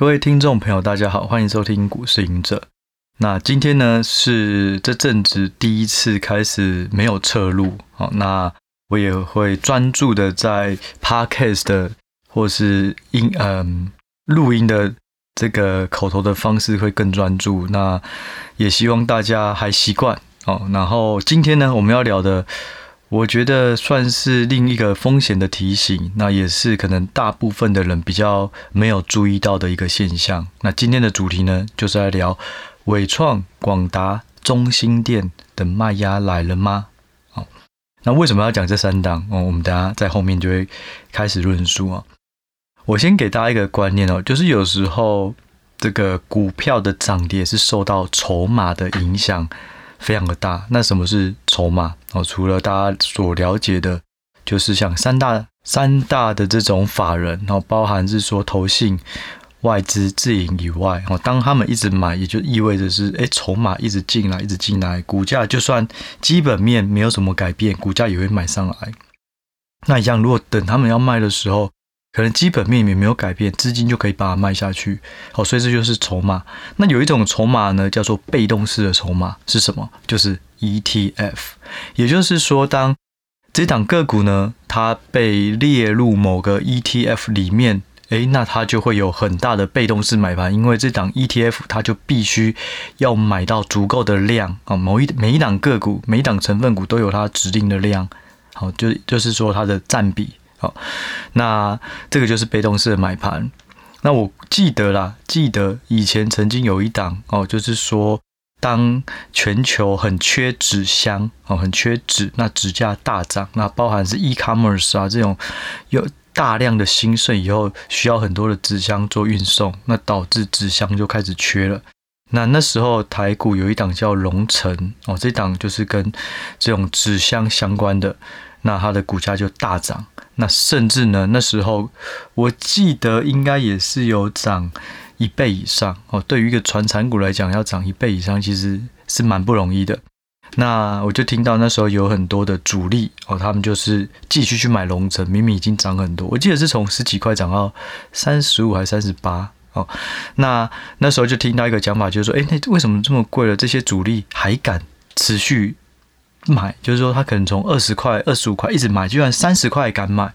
各位听众朋友，大家好，欢迎收听股市赢者。那今天呢是这阵子第一次开始没有侧录，好，那我也会专注的在 podcast 的或是音嗯录音的这个口头的方式会更专注。那也希望大家还习惯哦。然后今天呢，我们要聊的。我觉得算是另一个风险的提醒，那也是可能大部分的人比较没有注意到的一个现象。那今天的主题呢，就是来聊伟创、广达、中兴电的卖压来了吗？好，那为什么要讲这三档？哦，我们等下在后面就会开始论述啊。我先给大家一个观念哦，就是有时候这个股票的涨跌是受到筹码的影响。非常的大，那什么是筹码哦？除了大家所了解的，就是像三大三大的这种法人，然后包含是说投信、外资、自营以外，哦，当他们一直买，也就意味着是，哎，筹码一直进来，一直进来，股价就算基本面没有什么改变，股价也会买上来。那一样，如果等他们要卖的时候，可能基本面也没有改变，资金就可以把它卖下去。好，所以这就是筹码。那有一种筹码呢，叫做被动式的筹码，是什么？就是 ETF。也就是说，当这档个股呢，它被列入某个 ETF 里面，诶，那它就会有很大的被动式买盘，因为这档 ETF 它就必须要买到足够的量啊。某一每一档个股，每一档成分股都有它指定的量。好，就就是说它的占比。好，那这个就是被动式的买盘。那我记得啦，记得以前曾经有一档哦，就是说，当全球很缺纸箱哦，很缺纸，那纸价大涨，那包含是 e-commerce 啊这种有大量的兴盛以后，需要很多的纸箱做运送，那导致纸箱就开始缺了。那那时候台股有一档叫龙城哦，这档就是跟这种纸箱相关的，那它的股价就大涨。那甚至呢，那时候我记得应该也是有涨一倍以上哦。对于一个传产股来讲，要涨一倍以上，其实是蛮不容易的。那我就听到那时候有很多的主力哦，他们就是继续去买龙成，明明已经涨很多，我记得是从十几块涨到三十五还是三十八哦。那那时候就听到一个讲法，就是说，诶，那为什么这么贵了，这些主力还敢持续？买就是说，他可能从二十块、二十五块一直买，居然三十块敢买。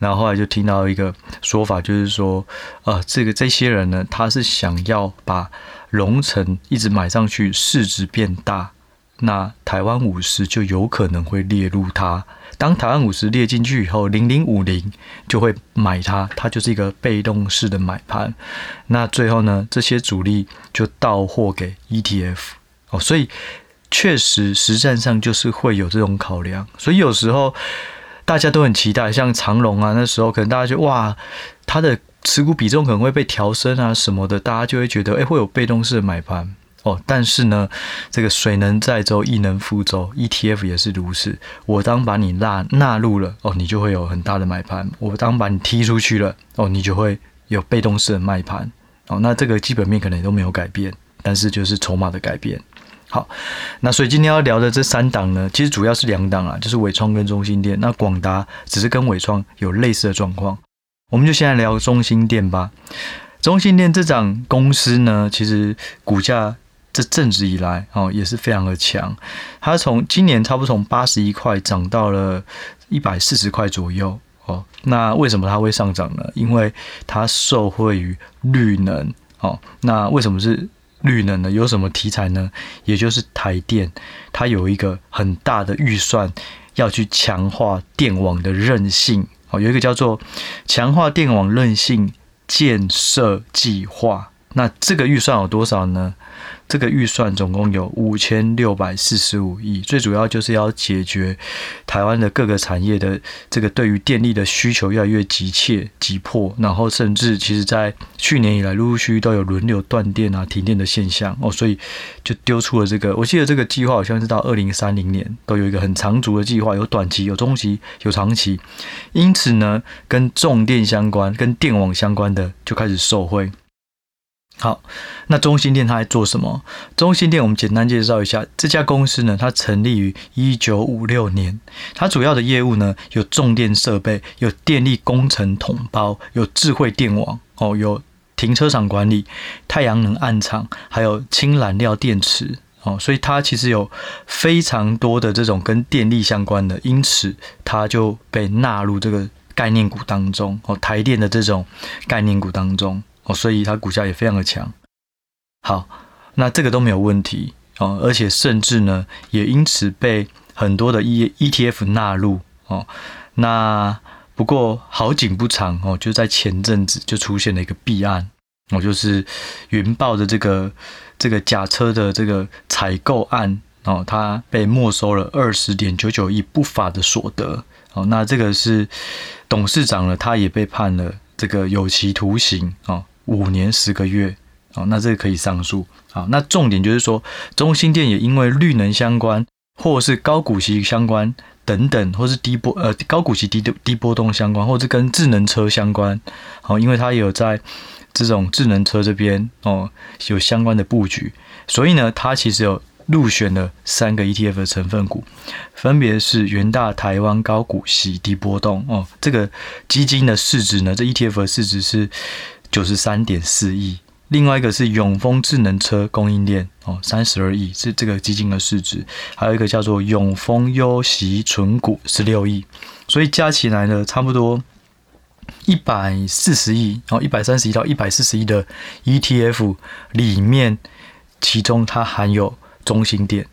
然后后来就听到一个说法，就是说，呃，这个这些人呢，他是想要把荣成一直买上去，市值变大，那台湾五十就有可能会列入它。当台湾五十列进去以后，零零五零就会买它，它就是一个被动式的买盘。那最后呢，这些主力就到货给 ETF 哦，所以。确实，实战上就是会有这种考量，所以有时候大家都很期待，像长荣啊，那时候可能大家就哇，它的持股比重可能会被调升啊什么的，大家就会觉得哎，会有被动式的买盘哦。但是呢，这个水能载舟，亦能覆舟，ETF 也是如此。我当把你纳纳入了哦，你就会有很大的买盘；我当把你踢出去了哦，你就会有被动式的卖盘哦。那这个基本面可能都没有改变，但是就是筹码的改变。好，那所以今天要聊的这三档呢，其实主要是两档啊，就是伟创跟中兴电。那广达只是跟伟创有类似的状况，我们就先来聊中兴电吧。中兴电这档公司呢，其实股价这阵子以来哦也是非常的强，它从今年差不多从八十一块涨到了一百四十块左右哦。那为什么它会上涨呢？因为它受惠于绿能哦。那为什么是？绿能呢，有什么题材呢？也就是台电，它有一个很大的预算要去强化电网的韧性哦，有一个叫做强化电网韧性建设计划。那这个预算有多少呢？这个预算总共有五千六百四十五亿，最主要就是要解决台湾的各个产业的这个对于电力的需求越来越急切、急迫，然后甚至其实在去年以来陆陆续续都有轮流断电啊、停电的现象哦，所以就丢出了这个。我记得这个计划好像是到二零三零年都有一个很长足的计划，有短期、有中期、有长期，因此呢，跟重电相关、跟电网相关的就开始受惠。好，那中兴电它在做什么？中兴电我们简单介绍一下，这家公司呢，它成立于一九五六年，它主要的业务呢有重电设备，有电力工程统包，有智慧电网哦，有停车场管理、太阳能暗场，还有氢燃料电池哦，所以它其实有非常多的这种跟电力相关的，因此它就被纳入这个概念股当中哦，台电的这种概念股当中哦，所以它股价也非常的强。好，那这个都没有问题哦，而且甚至呢，也因此被很多的 E ETF 纳入哦，那。不过好景不长哦，就在前阵子就出现了一个弊案哦，就是云豹的这个这个假车的这个采购案哦，它被没收了二十点九九亿不法的所得哦，那这个是董事长呢，他也被判了这个有期徒刑哦，五年十个月哦，那这个可以上诉啊。那重点就是说，中兴电也因为绿能相关或是高股息相关。等等，或是低波呃高股息低低波动相关，或者跟智能车相关，好，因为它有在这种智能车这边哦有相关的布局，所以呢，它其实有入选了三个 ETF 的成分股，分别是元大台湾高股息低波动哦，这个基金的市值呢，这 ETF 的市值是九十三点四亿。另外一个是永丰智能车供应链哦，三十二亿是这个基金的市值，还有一个叫做永丰优息存股十六亿，所以加起来呢，差不多一百四十亿哦，一百三十亿到一百四十亿的 ETF 里面，其中它含有中兴电。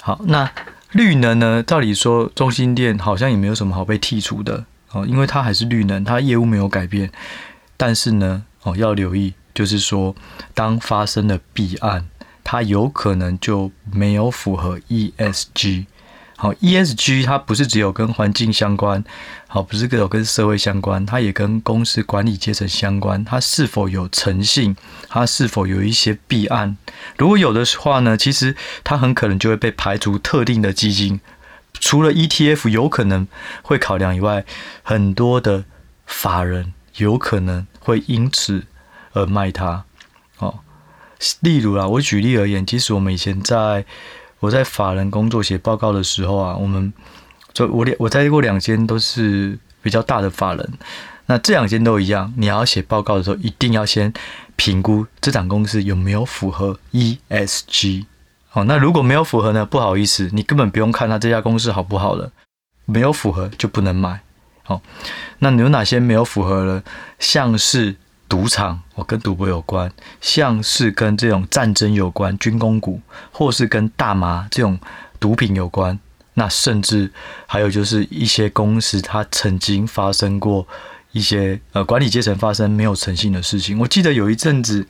好，那绿能呢？照理说中兴电好像也没有什么好被剔除的哦，因为它还是绿能，它业务没有改变，但是呢，哦要留意。就是说，当发生了弊案，它有可能就没有符合 ESG。好，ESG 它不是只有跟环境相关，好，不是只有跟社会相关，它也跟公司管理阶层相关。它是否有诚信？它是否有一些弊案？如果有的话呢，其实它很可能就会被排除特定的基金。除了 ETF 有可能会考量以外，很多的法人有可能会因此。而卖它，哦，例如啦，我举例而言，其实我们以前在我在法人工作写报告的时候啊，我们就我两我在过两间都是比较大的法人，那这两间都一样，你要写报告的时候，一定要先评估这档公司有没有符合 ESG，哦，那如果没有符合呢，不好意思，你根本不用看它这家公司好不好了，没有符合就不能买，哦，那你有哪些没有符合了？像是。赌场，我跟赌博有关，像是跟这种战争有关，军工股，或是跟大麻这种毒品有关，那甚至还有就是一些公司，它曾经发生过一些呃管理阶层发生没有诚信的事情。我记得有一阵子，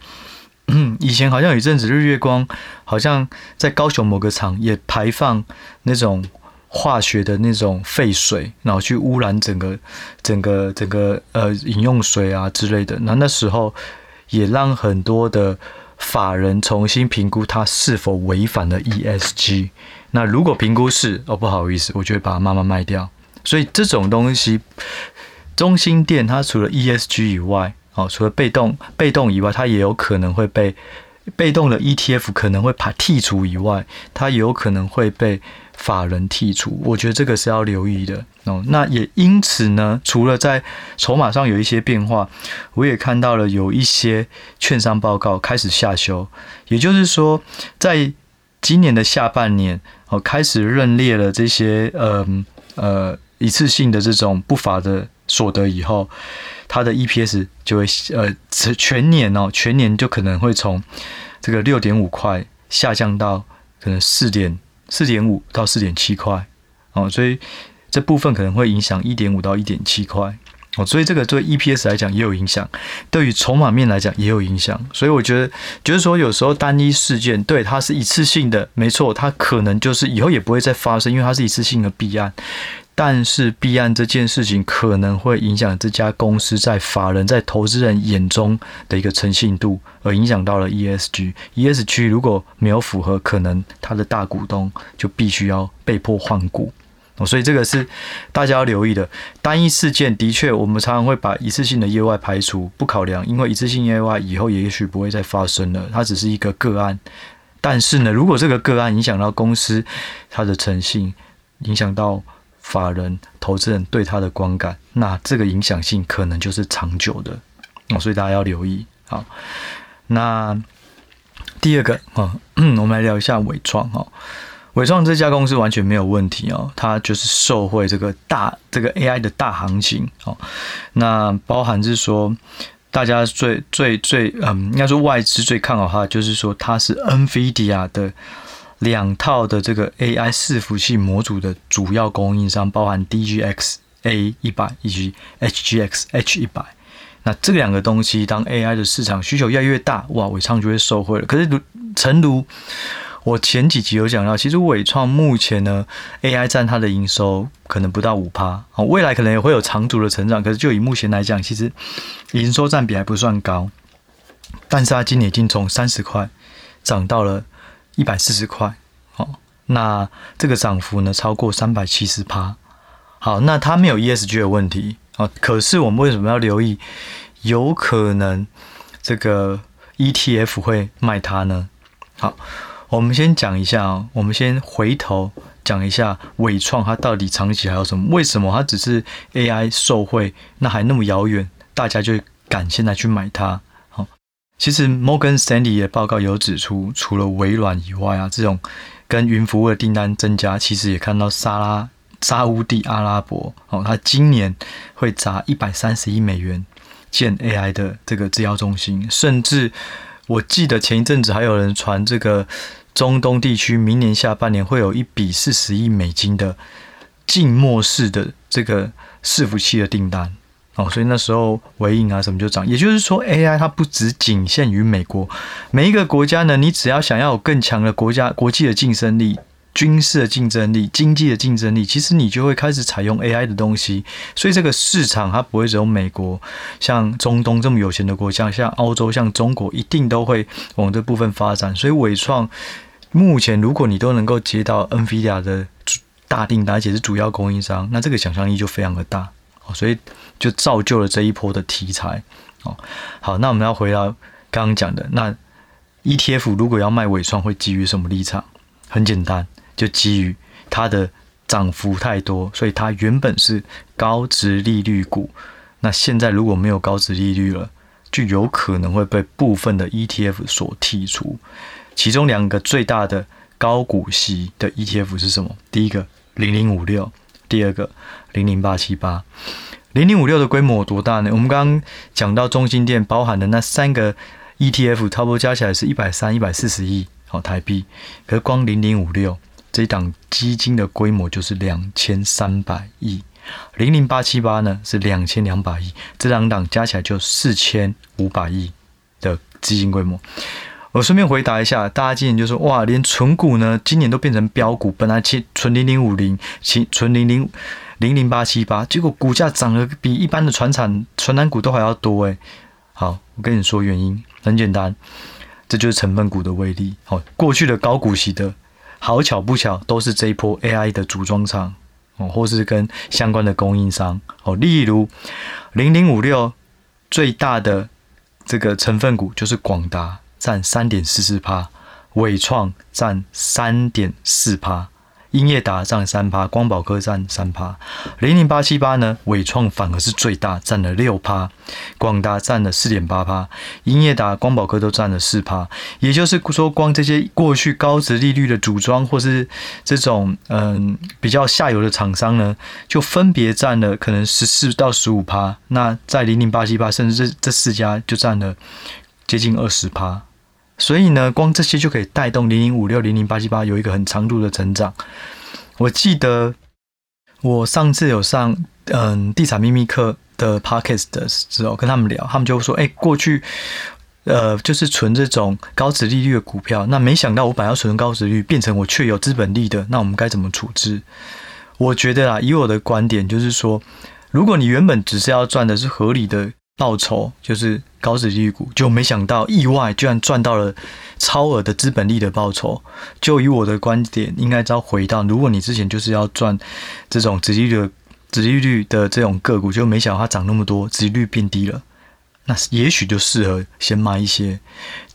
以前好像有一阵子日月光，好像在高雄某个厂也排放那种。化学的那种废水，然后去污染整个、整个、整个呃饮用水啊之类的。那那时候也让很多的法人重新评估它是否违反了 ESG。那如果评估是，哦不好意思，我就会把它慢慢卖掉。所以这种东西，中心店它除了 ESG 以外，哦除了被动被动以外，它也有可能会被被动的 ETF 可能会把剔除以外，它也有可能会被。法人剔除，我觉得这个是要留意的哦。那也因此呢，除了在筹码上有一些变化，我也看到了有一些券商报告开始下修，也就是说，在今年的下半年哦，开始认列了这些呃呃一次性的这种不法的所得以后，它的 EPS 就会呃全年哦，全年就可能会从这个六点五块下降到可能四点。四点五到四点七块，哦，所以这部分可能会影响一点五到一点七块，哦，所以这个对 EPS 来讲也有影响，对于筹码面来讲也有影响，所以我觉得，就是说有时候单一事件对它是一次性的，没错，它可能就是以后也不会再发生，因为它是一次性的弊案。但是弊案这件事情可能会影响这家公司在法人、在投资人眼中的一个诚信度，而影响到了 ESG。ESG 如果没有符合，可能他的大股东就必须要被迫换股。所以这个是大家要留意的。单一事件的确，我们常常会把一次性的业外排除不考量，因为一次性业外以后也许不会再发生了，它只是一个个案。但是呢，如果这个个案影响到公司它的诚信，影响到法人、投资人对他的观感，那这个影响性可能就是长久的哦，所以大家要留意好，那第二个啊，我们来聊一下伟创哈。纬创这家公司完全没有问题哦，它就是受惠这个大这个 AI 的大行情哦。那包含是说，大家最最最嗯，应该说外资最看好它，就是说它是 NVIDIA 的两套的这个 AI 伺服器模组的主要供应商，包含 DGX A 一百以及 HGX H 一百。那这两个东西，当 AI 的市场需求越来越大，哇，伟创就会受惠了。可是如诚如我前几集有讲到，其实伟创目前呢，AI 占它的营收可能不到五趴，哦，未来可能也会有长足的成长。可是就以目前来讲，其实营收占比还不算高，但是它今年已经从三十块涨到了一百四十块，哦，那这个涨幅呢超过三百七十趴。好，那它没有 ESG 的问题，哦，可是我们为什么要留意？有可能这个 ETF 会卖它呢？好。我们先讲一下啊，我们先回头讲一下伟创它到底长期还有什么？为什么它只是 AI 受惠，那还那么遥远，大家就敢现在去买它？其实 Morgan Stanley 的报告有指出，除了微软以外啊，这种跟云服务的订单增加，其实也看到沙拉沙乌地阿拉伯哦，它今年会砸一百三十亿美元建 AI 的这个制药中心，甚至我记得前一阵子还有人传这个。中东地区明年下半年会有一笔四十亿美金的静默式的这个伺服器的订单哦，所以那时候纬颖啊什么就涨。也就是说，AI 它不只仅限于美国，每一个国家呢，你只要想要有更强的国家国际的竞争力、军事的竞争力、经济的竞争力，其实你就会开始采用 AI 的东西。所以这个市场它不会只有美国，像中东这么有钱的国家，像欧洲、像中国，一定都会往这部分发展。所以伟创。目前，如果你都能够接到 NVIDIA 的大订单，而且是主要供应商，那这个想象力就非常的大哦，所以就造就了这一波的题材哦。好，那我们要回到刚刚讲的，那 ETF 如果要卖尾创，会基于什么立场？很简单，就基于它的涨幅太多，所以它原本是高值利率股，那现在如果没有高值利率了，就有可能会被部分的 ETF 所剔除。其中两个最大的高股息的 ETF 是什么？第一个零零五六，第二个零零八七八。零零五六的规模有多大呢？我们刚刚讲到中心店包含的那三个 ETF，差不多加起来是一百三、一百四十亿好台币。可是光零零五六这一档基金的规模就是两千三百亿，零零八七八呢是两千两百亿，这两档加起来就四千五百亿的基金规模。我顺便回答一下，大家今年就说哇，连存股呢，今年都变成标股。本来其存零零五零，其存零零零零八七八，结果股价涨得比一般的船产船产股都还要多诶。好，我跟你说原因，很简单，这就是成分股的威力。好，过去的高股息的，好巧不巧都是这一波 AI 的组装厂哦，或是跟相关的供应商哦，例如零零五六最大的这个成分股就是广达。占三点四四趴，纬创占三点四趴，英业达占三趴，光宝科占三趴，零零八七八呢，伟创反而是最大，占了六趴，广达占了四点八趴，英业达、光宝科都占了四趴。也就是说，光这些过去高值利率的组装或是这种嗯比较下游的厂商呢，就分别占了可能十四到十五趴。那在零零八七八，甚至这这四家就占了接近二十趴。所以呢，光这些就可以带动零零五六零零八七八有一个很长度的成长。我记得我上次有上嗯地产秘密课的 podcast 的时候，跟他们聊，他们就说：“哎、过去呃就是存这种高值利率的股票，那没想到我本来要存高值率，变成我却有资本利的，那我们该怎么处置？”我觉得啊，以我的观点就是说，如果你原本只是要赚的是合理的。报酬就是高殖利率股，就没想到意外居然赚到了超额的资本利的报酬。就以我的观点，应该要回到，如果你之前就是要赚这种殖利率、殖利率的这种个股，就没想到它涨那么多，殖利率变低了，那也许就适合先买一些，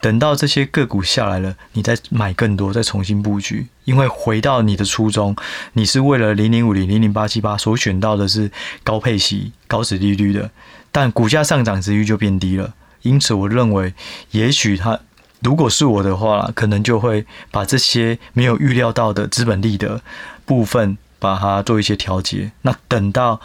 等到这些个股下来了，你再买更多，再重新布局。因为回到你的初衷，你是为了零零五零、零零八七八所选到的是高配息、高殖利率的。但股价上涨，殖利率就变低了，因此我认为，也许他如果是我的话，可能就会把这些没有预料到的资本利的部分，把它做一些调节。那等到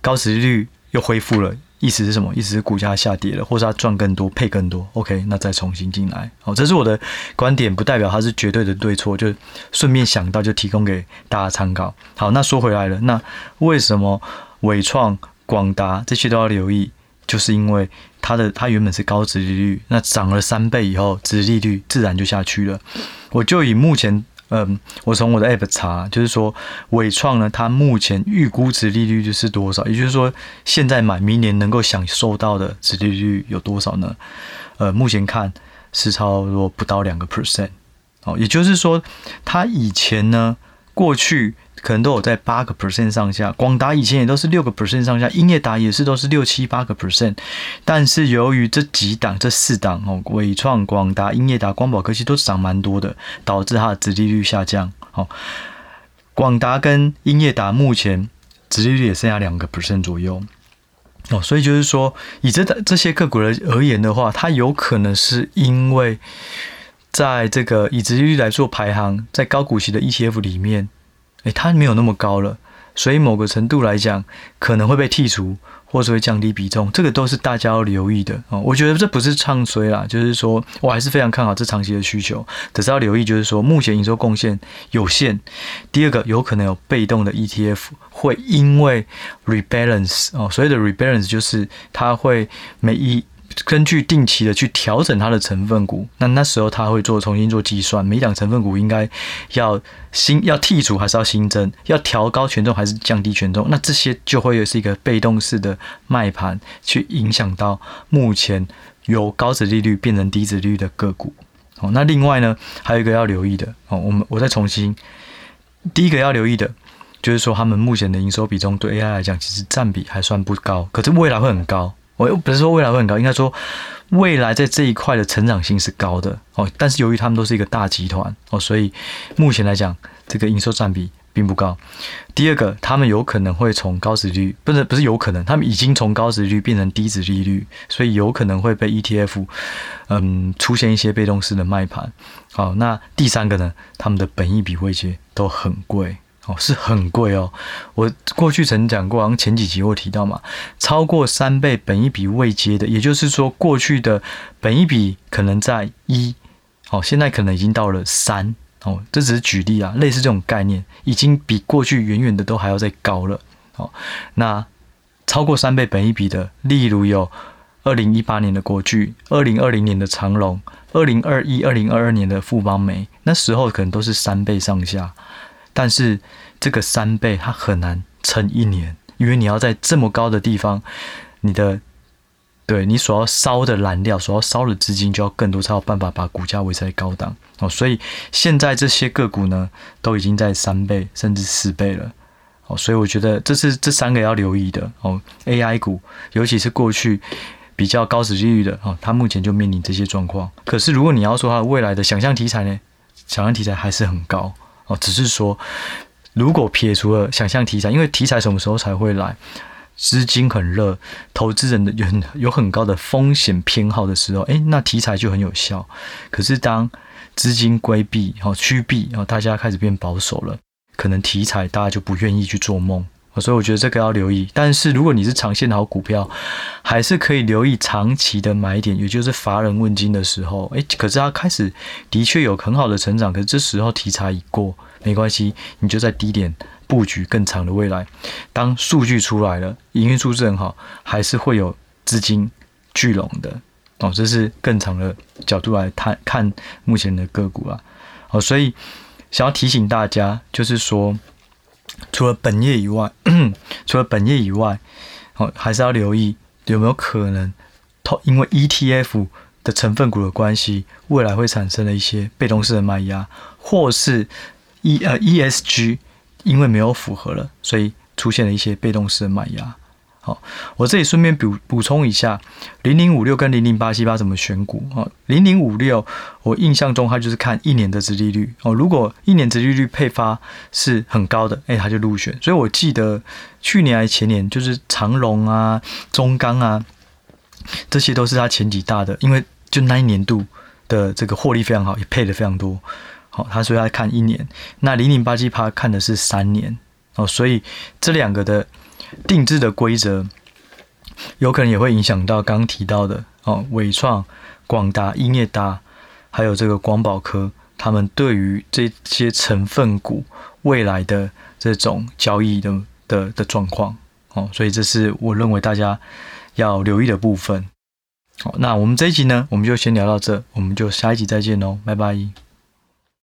高值率又恢复了。意思是什么？意思是股价下跌了，或是它赚更多、配更多？OK，那再重新进来。好，这是我的观点，不代表它是绝对的对错，就顺便想到就提供给大家参考。好，那说回来了，那为什么伟创、广达这些都要留意？就是因为它的它原本是高殖利率，那涨了三倍以后，殖利率自然就下去了。我就以目前。嗯，我从我的 app 查，就是说伟创呢，它目前预估值利率就是多少？也就是说，现在买，明年能够享受到的殖利率有多少呢？呃，目前看是超过不到两个 percent。哦，也就是说，它以前呢，过去。可能都有在八个 percent 上下，广达以前也都是六个 percent 上下，英业达也是都是六七八个 percent，但是由于这几档这四档哦，纬创、广达、英业达、光宝科技都涨蛮多的，导致它的殖利率下降。哦，广达跟英业达目前殖利率也剩下两个 percent 左右。哦，所以就是说，以这这些个股而而言的话，它有可能是因为在这个以殖利率来做排行，在高股息的 ETF 里面。诶，它没有那么高了，所以某个程度来讲，可能会被剔除，或者会降低比重，这个都是大家要留意的哦。我觉得这不是唱衰啦，就是说我还是非常看好这长期的需求，只是要留意，就是说目前营收贡献有限。第二个，有可能有被动的 ETF 会因为 rebalance 哦，所谓的 rebalance 就是它会每一。根据定期的去调整它的成分股，那那时候他会做重新做计算，每档成分股应该要新要剔除还是要新增，要调高权重还是降低权重，那这些就会是一个被动式的卖盘，去影响到目前由高值利率变成低值利率的个股。哦，那另外呢，还有一个要留意的哦，我们我再重新，第一个要留意的就是说，他们目前的营收比重对 AI 来讲，其实占比还算不高，可是未来会很高。我又不是说未来会很高，应该说未来在这一块的成长性是高的哦。但是由于他们都是一个大集团哦，所以目前来讲，这个营收占比并不高。第二个，他们有可能会从高值率，不是不是有可能，他们已经从高值率变成低值利率，所以有可能会被 ETF 嗯出现一些被动式的卖盘。好，那第三个呢，他们的本益比位阶都很贵。哦，是很贵哦。我过去曾讲过，好像前几集我提到嘛，超过三倍本一笔未接的，也就是说，过去的本一笔可能在一，哦，现在可能已经到了三，哦，这只是举例啊，类似这种概念，已经比过去远远的都还要再高了。哦，那超过三倍本一笔的，例如有二零一八年的国巨，二零二零年的长隆，二零二一、二零二二年的富邦媒，那时候可能都是三倍上下。但是这个三倍它很难撑一年，因为你要在这么高的地方，你的对你所要烧的燃料、所要烧的资金就要更多，才有办法把股价维持在高档哦。所以现在这些个股呢，都已经在三倍甚至四倍了哦。所以我觉得这是这三个要留意的哦。AI 股，尤其是过去比较高殖利率的哦，它目前就面临这些状况。可是如果你要说它未来的想象题材呢，想象题材还是很高。哦，只是说，如果撇除了想象题材，因为题材什么时候才会来？资金很热，投资人的有很有很高的风险偏好的时候，诶，那题材就很有效。可是当资金规避、哦趋避，然后大家开始变保守了，可能题材大家就不愿意去做梦。所以我觉得这个要留意，但是如果你是长线的好股票，还是可以留意长期的买点，也就是乏人问津的时候。诶，可是它开始的确有很好的成长，可是这时候题材已过，没关系，你就在低点布局更长的未来。当数据出来了，营运数字很好，还是会有资金聚拢的。哦，这是更长的角度来看看目前的个股啊。哦，所以想要提醒大家，就是说。除了本业以外，除了本业以外，哦，还是要留意有没有可能，因为 ETF 的成分股的关系，未来会产生了一些被动式的卖压，或是 E 呃 ESG 因为没有符合了，所以出现了一些被动式的卖压。好，我这里顺便补补充一下，零零五六跟零零八七八怎么选股啊？零零五六，我印象中它就是看一年的殖利率哦。如果一年殖利率配发是很高的，哎，它就入选。所以我记得去年还前年，就是长荣啊、中钢啊，这些都是它前几大的，因为就那一年度的这个获利非常好，也配的非常多。好，他说要看一年，那零零八七八看的是三年哦，所以这两个的定制的规则，有可能也会影响到刚提到的哦，纬创、广达、英业达，还有这个光宝科，他们对于这些成分股未来的这种交易的的的状况哦，所以这是我认为大家要留意的部分。好，那我们这一集呢，我们就先聊到这，我们就下一集再见喽，拜拜。